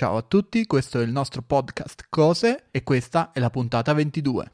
Ciao a tutti, questo è il nostro podcast Cose e questa è la puntata 22.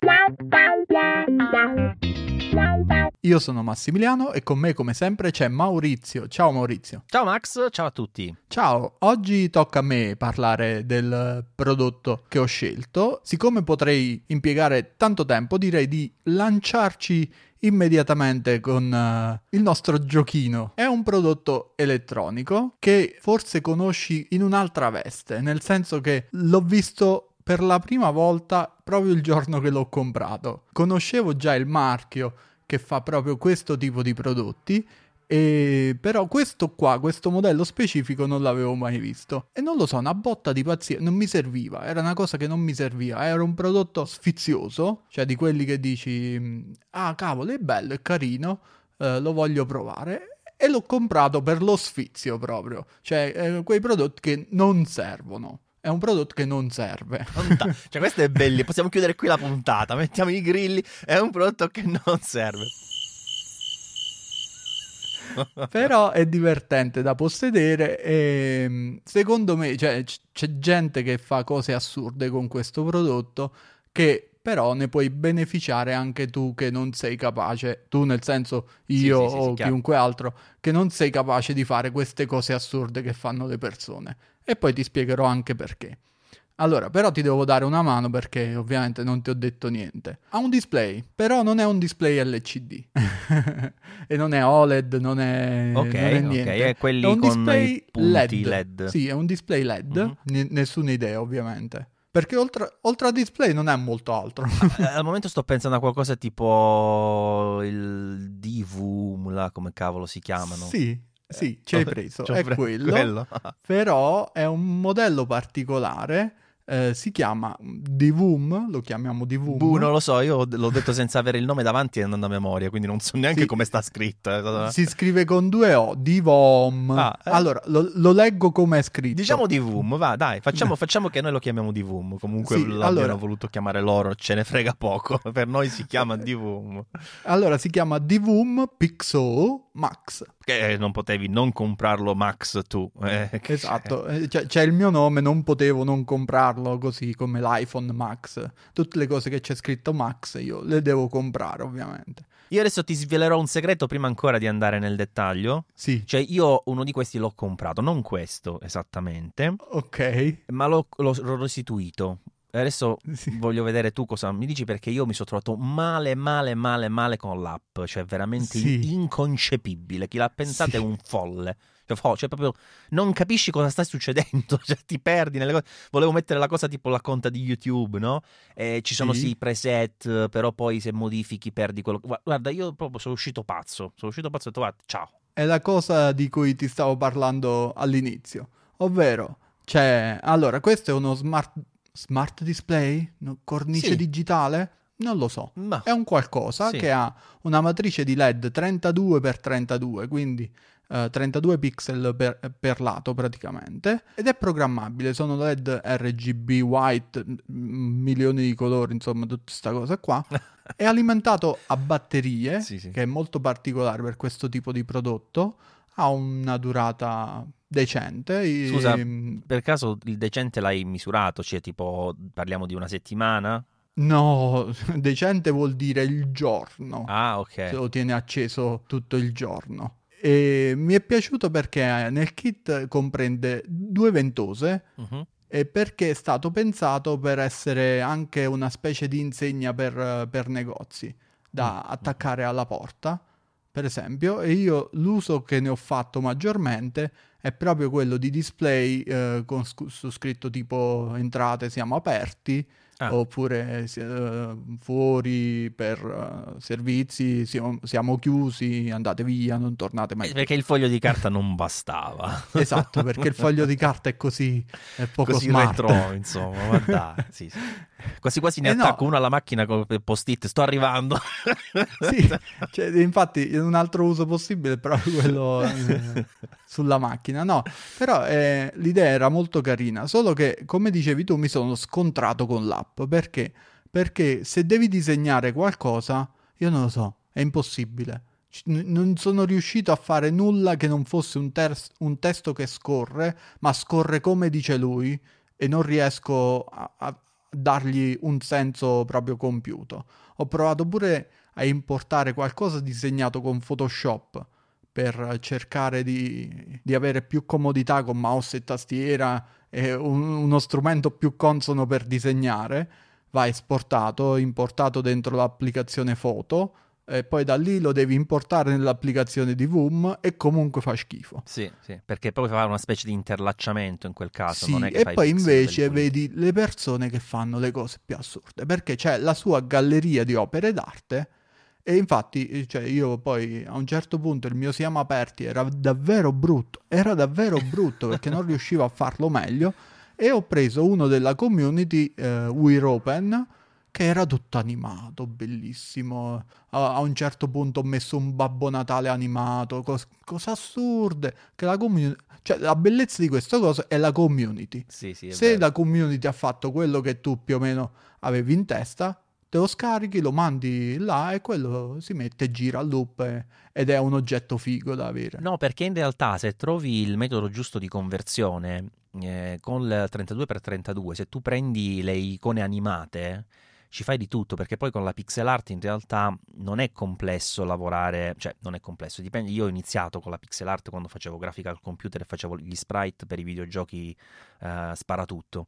Io sono Massimiliano e con me come sempre c'è Maurizio. Ciao Maurizio. Ciao Max, ciao a tutti. Ciao, oggi tocca a me parlare del prodotto che ho scelto. Siccome potrei impiegare tanto tempo, direi di lanciarci immediatamente con uh, il nostro giochino. È un prodotto elettronico che forse conosci in un'altra veste, nel senso che l'ho visto per la prima volta proprio il giorno che l'ho comprato. Conoscevo già il marchio che fa proprio questo tipo di prodotti e però questo qua, questo modello specifico non l'avevo mai visto. E non lo so, una botta di pazzia, non mi serviva, era una cosa che non mi serviva, era un prodotto sfizioso, cioè di quelli che dici, ah cavolo, è bello, è carino, eh, lo voglio provare. E l'ho comprato per lo sfizio proprio, cioè eh, quei prodotti che non servono. È un prodotto che non serve. cioè, questo è bello. Possiamo chiudere qui la puntata. Mettiamo i grilli. È un prodotto che non serve. Però è divertente da possedere e secondo me cioè, c- c'è gente che fa cose assurde con questo prodotto che però ne puoi beneficiare anche tu che non sei capace, tu nel senso io sì, sì, sì, o chiunque altro, che non sei capace di fare queste cose assurde che fanno le persone. E poi ti spiegherò anche perché. Allora, però ti devo dare una mano perché ovviamente non ti ho detto niente. Ha un display, però non è un display LCD. e non è OLED, non è, Ok, non è niente. ok, è quelli è un con display LED. LED. Sì, è un display LED, mm-hmm. N- nessuna idea ovviamente. Perché oltre, oltre a display non è molto altro. Eh, al momento sto pensando a qualcosa tipo il Divum, come cavolo si chiamano. Sì, sì, ci hai preso, è quello, quello. però è un modello particolare eh, si chiama Divum, lo chiamiamo Divum. Buh, non lo so, io l'ho detto senza avere il nome davanti e andando a memoria, quindi non so neanche sì. come sta scritto. Eh. Si scrive con due O, Divom. Ah, eh. Allora, lo, lo, leggo come è scritto. Diciamo Divum, va, dai, facciamo, facciamo che noi lo chiamiamo Divum. Comunque sì, l'abbiano allora... voluto chiamare loro, ce ne frega poco. per noi si chiama Divum. Allora, si chiama Divum Pixel Max. Che non potevi non comprarlo Max tu. Eh, esatto, c'è, c'è il mio nome, non potevo non comprarlo così come l'iPhone Max. Tutte le cose che c'è scritto Max io le devo comprare ovviamente. Io adesso ti svelerò un segreto prima ancora di andare nel dettaglio. Sì. Cioè io uno di questi l'ho comprato, non questo esattamente. Ok. Ma l'ho, l'ho restituito. Adesso sì. voglio vedere tu cosa mi dici perché io mi sono trovato male, male, male, male con l'app. Cioè veramente sì. inconcepibile. Chi l'ha pensato sì. è un folle. Cioè, cioè, proprio non capisci cosa sta succedendo, cioè, ti perdi nelle cose. Volevo mettere la cosa tipo la conta di YouTube, no? E ci sono sì. sì preset, però poi se modifichi perdi quello. Guarda, io proprio sono uscito pazzo. Sono uscito pazzo e ho detto, guarda, ciao. È la cosa di cui ti stavo parlando all'inizio, ovvero, cioè, allora, questo è uno smart, smart display, cornice sì. digitale. Non lo so, Ma, è un qualcosa sì. che ha una matrice di LED 32x32, quindi 32 eh, pixel per, per, lato praticamente ed è programmabile, sono LED RGB white, milioni di colori, insomma tutta questa cosa qua. è alimentato a batterie, sì, sì. che è molto particolare per questo tipo di prodotto, ha una durata decente. Scusa, e... per caso il decente l'hai misurato? Cioè tipo parliamo di una settimana? No, decente vuol dire il giorno. Ah, ok. Se lo tiene acceso tutto il giorno. E mi è piaciuto perché nel kit comprende due ventose uh-huh. e perché è stato pensato per essere anche una specie di insegna per, per negozi da uh-huh. attaccare alla porta, per esempio. E io l'uso che ne ho fatto maggiormente è proprio quello di display eh, con sc- su scritto tipo entrate siamo aperti Ah. oppure uh, fuori per uh, servizi, siamo, siamo, chiusi, andate via, non tornate mai. Eh, perché il foglio di carta non bastava. esatto, perché il foglio di carta è così, è poco così smart. retro, insomma, ma dai, sì, sì. Quasi quasi ne eh attacco no. uno alla macchina con post-it, sto arrivando. sì, cioè, infatti un altro uso possibile è proprio quello eh, sulla macchina. No, però eh, l'idea era molto carina, solo che come dicevi tu mi sono scontrato con l'app, perché? Perché se devi disegnare qualcosa, io non lo so, è impossibile. non sono riuscito a fare nulla che non fosse un, ter- un, testo che scorre, ma scorre come dice lui e non riesco a, a dargli un senso proprio compiuto. Ho provato pure a importare qualcosa disegnato con Photoshop per cercare di, di avere più comodità con mouse e tastiera e un, uno strumento più consono per disegnare. Va esportato, importato dentro l'applicazione foto e poi da lì lo devi importare nell'applicazione di Voom e comunque fa schifo. Sì, sì, perché poi fa una specie di interlacciamento in quel caso. Sì, e poi invece vedi le persone che fanno le cose più assurde, perché c'è la sua galleria di opere d'arte e infatti cioè, io poi a un certo punto il mio siamo aperti era davvero brutto, era davvero brutto perché non riuscivo a farlo meglio e ho preso uno della community, uh, We're Open, che era tutto animato, bellissimo. A, a, un certo punto ho messo un Babbo Natale animato, cos- cose assurde. Che la community... Cioè, la bellezza di questa cosa è la community. Sì, sì, Se vero. la community ha fatto quello che tu più o meno avevi in testa, te lo scarichi, lo mandi là e quello si mette e gira a loop ed è un oggetto figo da avere. No, perché in realtà se trovi il metodo giusto di conversione eh, con il 32x32, se tu prendi le icone animate ci fai di tutto perché poi con la pixel art in realtà non è complesso lavorare, cioè non è complesso, dipende, io ho iniziato con la pixel art quando facevo grafica al computer e facevo gli sprite per i videogiochi uh, sparatutto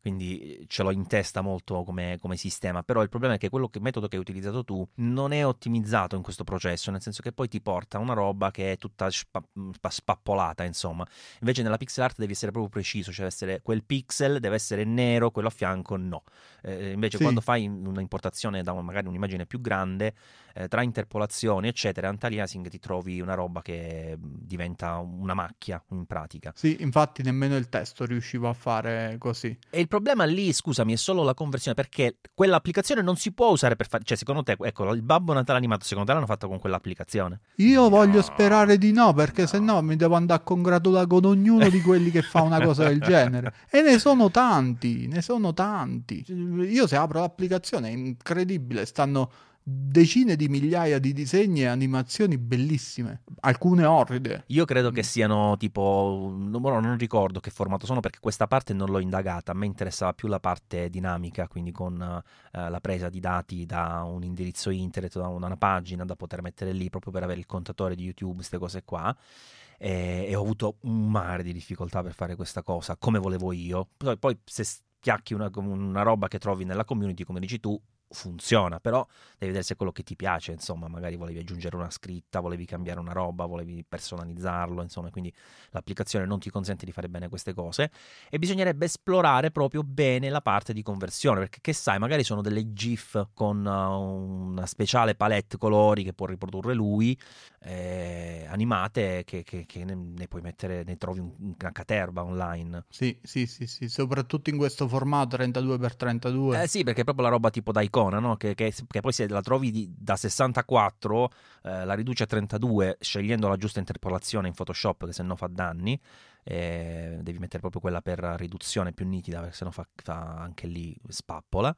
quindi eh, ce l'ho in testa molto come, come, sistema, però il problema è che quello che, metodo che hai utilizzato tu non è ottimizzato in questo processo, nel senso che poi ti porta una roba che è tutta spa, spappolata, insomma. Invece nella pixel art devi essere proprio preciso, cioè essere, quel pixel deve essere nero, quello a fianco no. Eh, invece sì. quando fai un'importazione da magari un'immagine più grande, eh, tra interpolazioni, eccetera, anti-aliasing ti trovi una roba che diventa una macchia in pratica. Sì, infatti nemmeno il testo riuscivo a fare così. E il problema lì, scusami, è solo la conversione, perché quell'applicazione non si può usare per fare... Cioè, secondo te, ecco, il Babbo Natale animato, secondo te l'hanno fatto con quell'applicazione? Io no. voglio sperare di no, perché no. se no mi devo andare a congratulare con ognuno di quelli che fa una cosa del genere. E ne sono tanti, ne sono tanti. Io se apro l'applicazione è incredibile, stanno decine di migliaia di disegni e animazioni bellissime, alcune orride. Io credo che siano tipo, non ricordo che formato sono perché questa parte non l'ho indagata, a me interessava più la parte dinamica, quindi con uh, la presa di dati da un indirizzo internet, da una pagina da poter mettere lì proprio per avere il contatore di YouTube, queste cose qua. E, e ho avuto un mare di difficoltà per fare questa cosa, come volevo io. Poi, poi se chiacchi una, una roba che trovi nella community, come dici tu, funziona, però devi vedere se è quello che ti piace, insomma, magari volevi aggiungere una scritta, volevi cambiare una roba, volevi personalizzarlo, insomma, quindi l'applicazione non ti consente di fare bene queste cose e bisognerebbe esplorare proprio bene la parte di conversione, perché che sai, magari sono delle GIF con uh, una speciale palette colori che può riprodurre lui, eh, animate che, che, che ne, puoi mettere, ne trovi un, una caterba online. Sì, sì, sì, sì, soprattutto in questo formato 32x32. Eh sì, perché è proprio la roba tipo da icona, no? che, che, che, poi se la trovi di, da 64 eh, la riduce a 32 scegliendo la giusta interpolazione in Photoshop che se no fa danni. Eh, devi mettere proprio quella per riduzione più nitida perché se no fa, fa anche lì spappola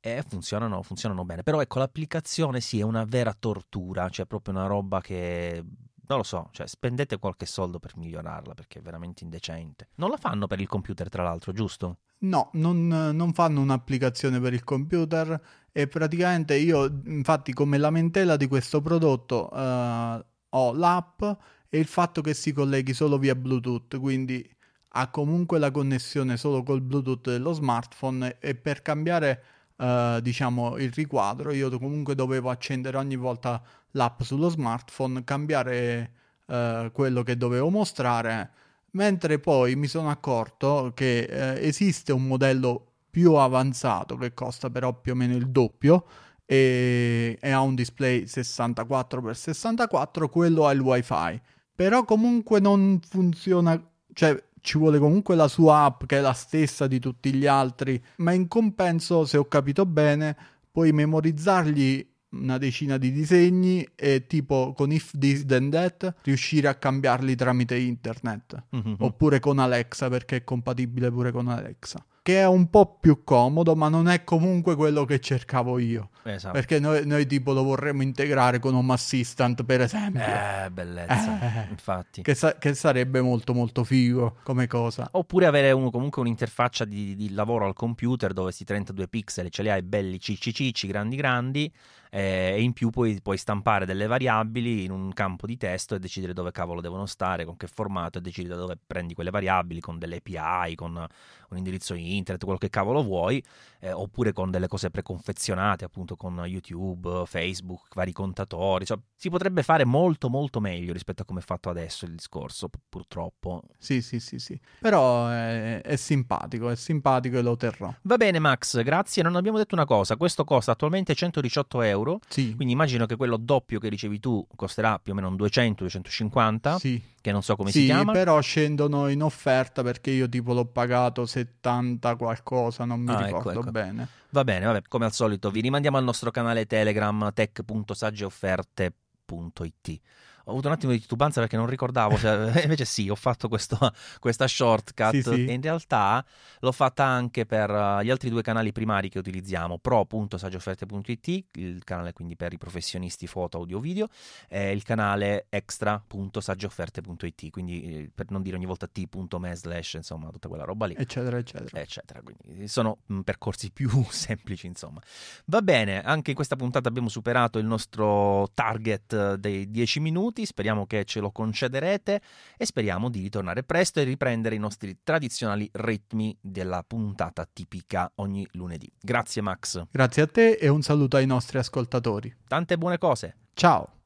e funzionano, funzionano bene. Però ecco, l'applicazione sì è una vera tortura, cioè proprio una roba che non lo so, cioè spendete qualche soldo per migliorarla perché è veramente indecente. Non la fanno per il computer, tra l'altro, giusto? No, non, non fanno un'applicazione per il computer e praticamente io, infatti, come lamentela di questo prodotto uh, ho l'app e il fatto che si colleghi solo via Bluetooth, quindi ha comunque la connessione solo col Bluetooth dello smartphone e per cambiare uh, diciamo il riquadro io comunque dovevo accendere ogni volta l'app sullo smartphone, cambiare uh, quello che dovevo mostrare mentre poi mi sono accorto che eh, esiste un modello più avanzato che costa però più o meno il doppio e, e ha un display 64x64, quello ha il wifi, però comunque non funziona, cioè ci vuole comunque la sua app che è la stessa di tutti gli altri, ma in compenso, se ho capito bene, puoi memorizzargli una decina di disegni e tipo con if this then that riuscire a cambiarli tramite internet mm-hmm. oppure con Alexa perché è compatibile pure con Alexa che è un po' più comodo, ma non è comunque quello che cercavo io. Esatto. Perché noi, noi tipo lo vorremmo integrare con Home Assistant, per esempio. Eh, bellezza. Eh, Infatti. Che, sa- che sarebbe molto molto figo come cosa. Oppure avere un- comunque un'interfaccia di, di lavoro al computer dove sti 32 pixel ce li hai belli cicci cicci, grandi grandi, eh, e in più puoi, puoi stampare delle variabili in un campo di testo e decidere dove cavolo devono stare, con che formato, e decidi da dove prendi quelle variabili, con delle API, con un indirizzo internet, quello che cavolo vuoi, eh, oppure con delle cose preconfezionate, appunto con YouTube, Facebook, vari contatori. Cioè, si potrebbe fare molto molto meglio rispetto a come è fatto adesso il discorso, pu- purtroppo. Sì, sì, sì, sì. Però è, è simpatico, è simpatico e lo terrò. Va bene Max, grazie. Non abbiamo detto una cosa, questo costa attualmente 118 euro, Sì, quindi immagino che quello doppio che ricevi tu costerà più o meno un 200-250, sì. che non so come Sì, si chiama. però scendono in offerta perché io tipo l'ho pagato 70 qualcosa, non mi Ah, ecco, ricordo ecco. bene. Va bene, vabbè, come al solito vi rimandiamo al nostro canale Telegram tech.saggeofferte.it. Ho avuto un attimo di titubanza perché non ricordavo, se- invece sì, ho fatto questo- questa shortcut Sì, sì. e in realtà l'ho fatta anche per uh, gli altri due canali primari che utilizziamo, pro.saggeofferte.it, il canale quindi per i professionisti foto, audio, video, e il canale extra.saggeofferte.it, quindi eh, per non dire ogni volta t.me slash, insomma, tutta quella roba lì Eccetera, eccetera. eccetera. Quindi sono mh, percorsi più semplici, insomma. Va bene, anche in questa puntata abbiamo superato il nostro target eh, dei 10 minuti. Speriamo che ce lo concederete e speriamo di ritornare presto e riprendere i nostri tradizionali ritmi della puntata tipica ogni lunedì. Grazie, Max. Grazie a te e un saluto ai nostri ascoltatori. Tante buone cose. Ciao!